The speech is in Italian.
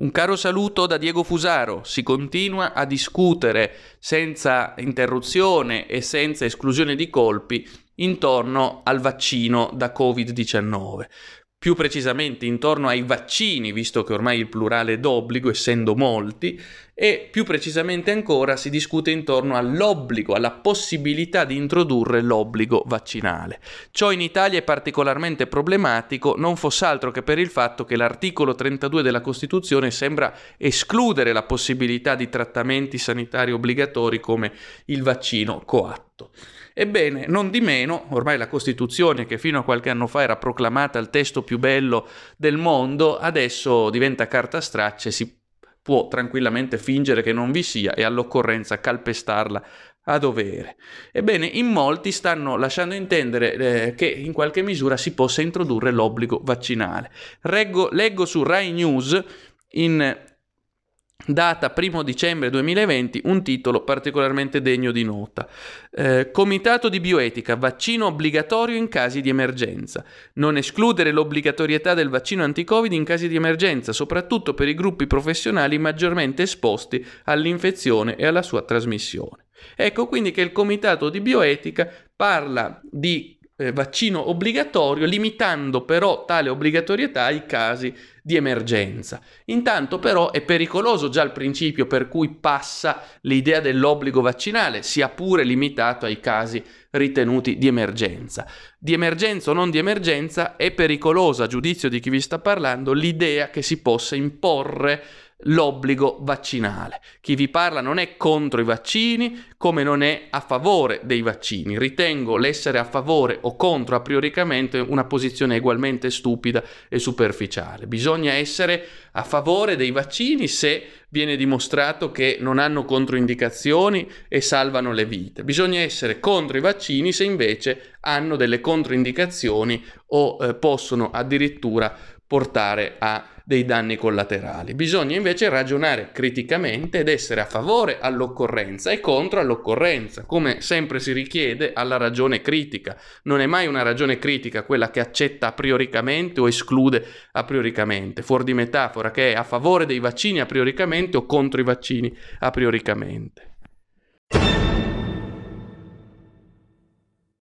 Un caro saluto da Diego Fusaro. Si continua a discutere senza interruzione e senza esclusione di colpi intorno al vaccino da Covid-19 più precisamente intorno ai vaccini, visto che ormai il plurale è d'obbligo, essendo molti, e più precisamente ancora si discute intorno all'obbligo, alla possibilità di introdurre l'obbligo vaccinale. Ciò in Italia è particolarmente problematico, non fosse altro che per il fatto che l'articolo 32 della Costituzione sembra escludere la possibilità di trattamenti sanitari obbligatori come il vaccino coatto. Ebbene, non di meno, ormai la Costituzione, che fino a qualche anno fa era proclamata il testo più bello del mondo, adesso diventa carta straccia e si può tranquillamente fingere che non vi sia e all'occorrenza calpestarla a dovere. Ebbene, in molti stanno lasciando intendere eh, che in qualche misura si possa introdurre l'obbligo vaccinale. Reggo, leggo su Rai News in data 1 dicembre 2020, un titolo particolarmente degno di nota. Eh, Comitato di bioetica, vaccino obbligatorio in casi di emergenza. Non escludere l'obbligatorietà del vaccino anti-Covid in casi di emergenza, soprattutto per i gruppi professionali maggiormente esposti all'infezione e alla sua trasmissione. Ecco quindi che il Comitato di bioetica parla di eh, vaccino obbligatorio, limitando però tale obbligatorietà ai casi di emergenza. Intanto però è pericoloso già il principio per cui passa l'idea dell'obbligo vaccinale, sia pure limitato ai casi ritenuti di emergenza. Di emergenza o non di emergenza è pericolosa, a giudizio di chi vi sta parlando, l'idea che si possa imporre l'obbligo vaccinale. Chi vi parla non è contro i vaccini come non è a favore dei vaccini. Ritengo l'essere a favore o contro a prioricamente una posizione ugualmente stupida e superficiale. Bisogna essere a favore dei vaccini se viene dimostrato che non hanno controindicazioni e salvano le vite. Bisogna essere contro i vaccini se invece hanno delle controindicazioni o eh, possono addirittura portare a dei danni collaterali. Bisogna invece ragionare criticamente ed essere a favore all'occorrenza e contro all'occorrenza, come sempre si richiede alla ragione critica. Non è mai una ragione critica quella che accetta a prioricamente o esclude a prioricamente, fuori di metafora che è a favore dei vaccini a prioricamente o contro i vaccini a prioricamente.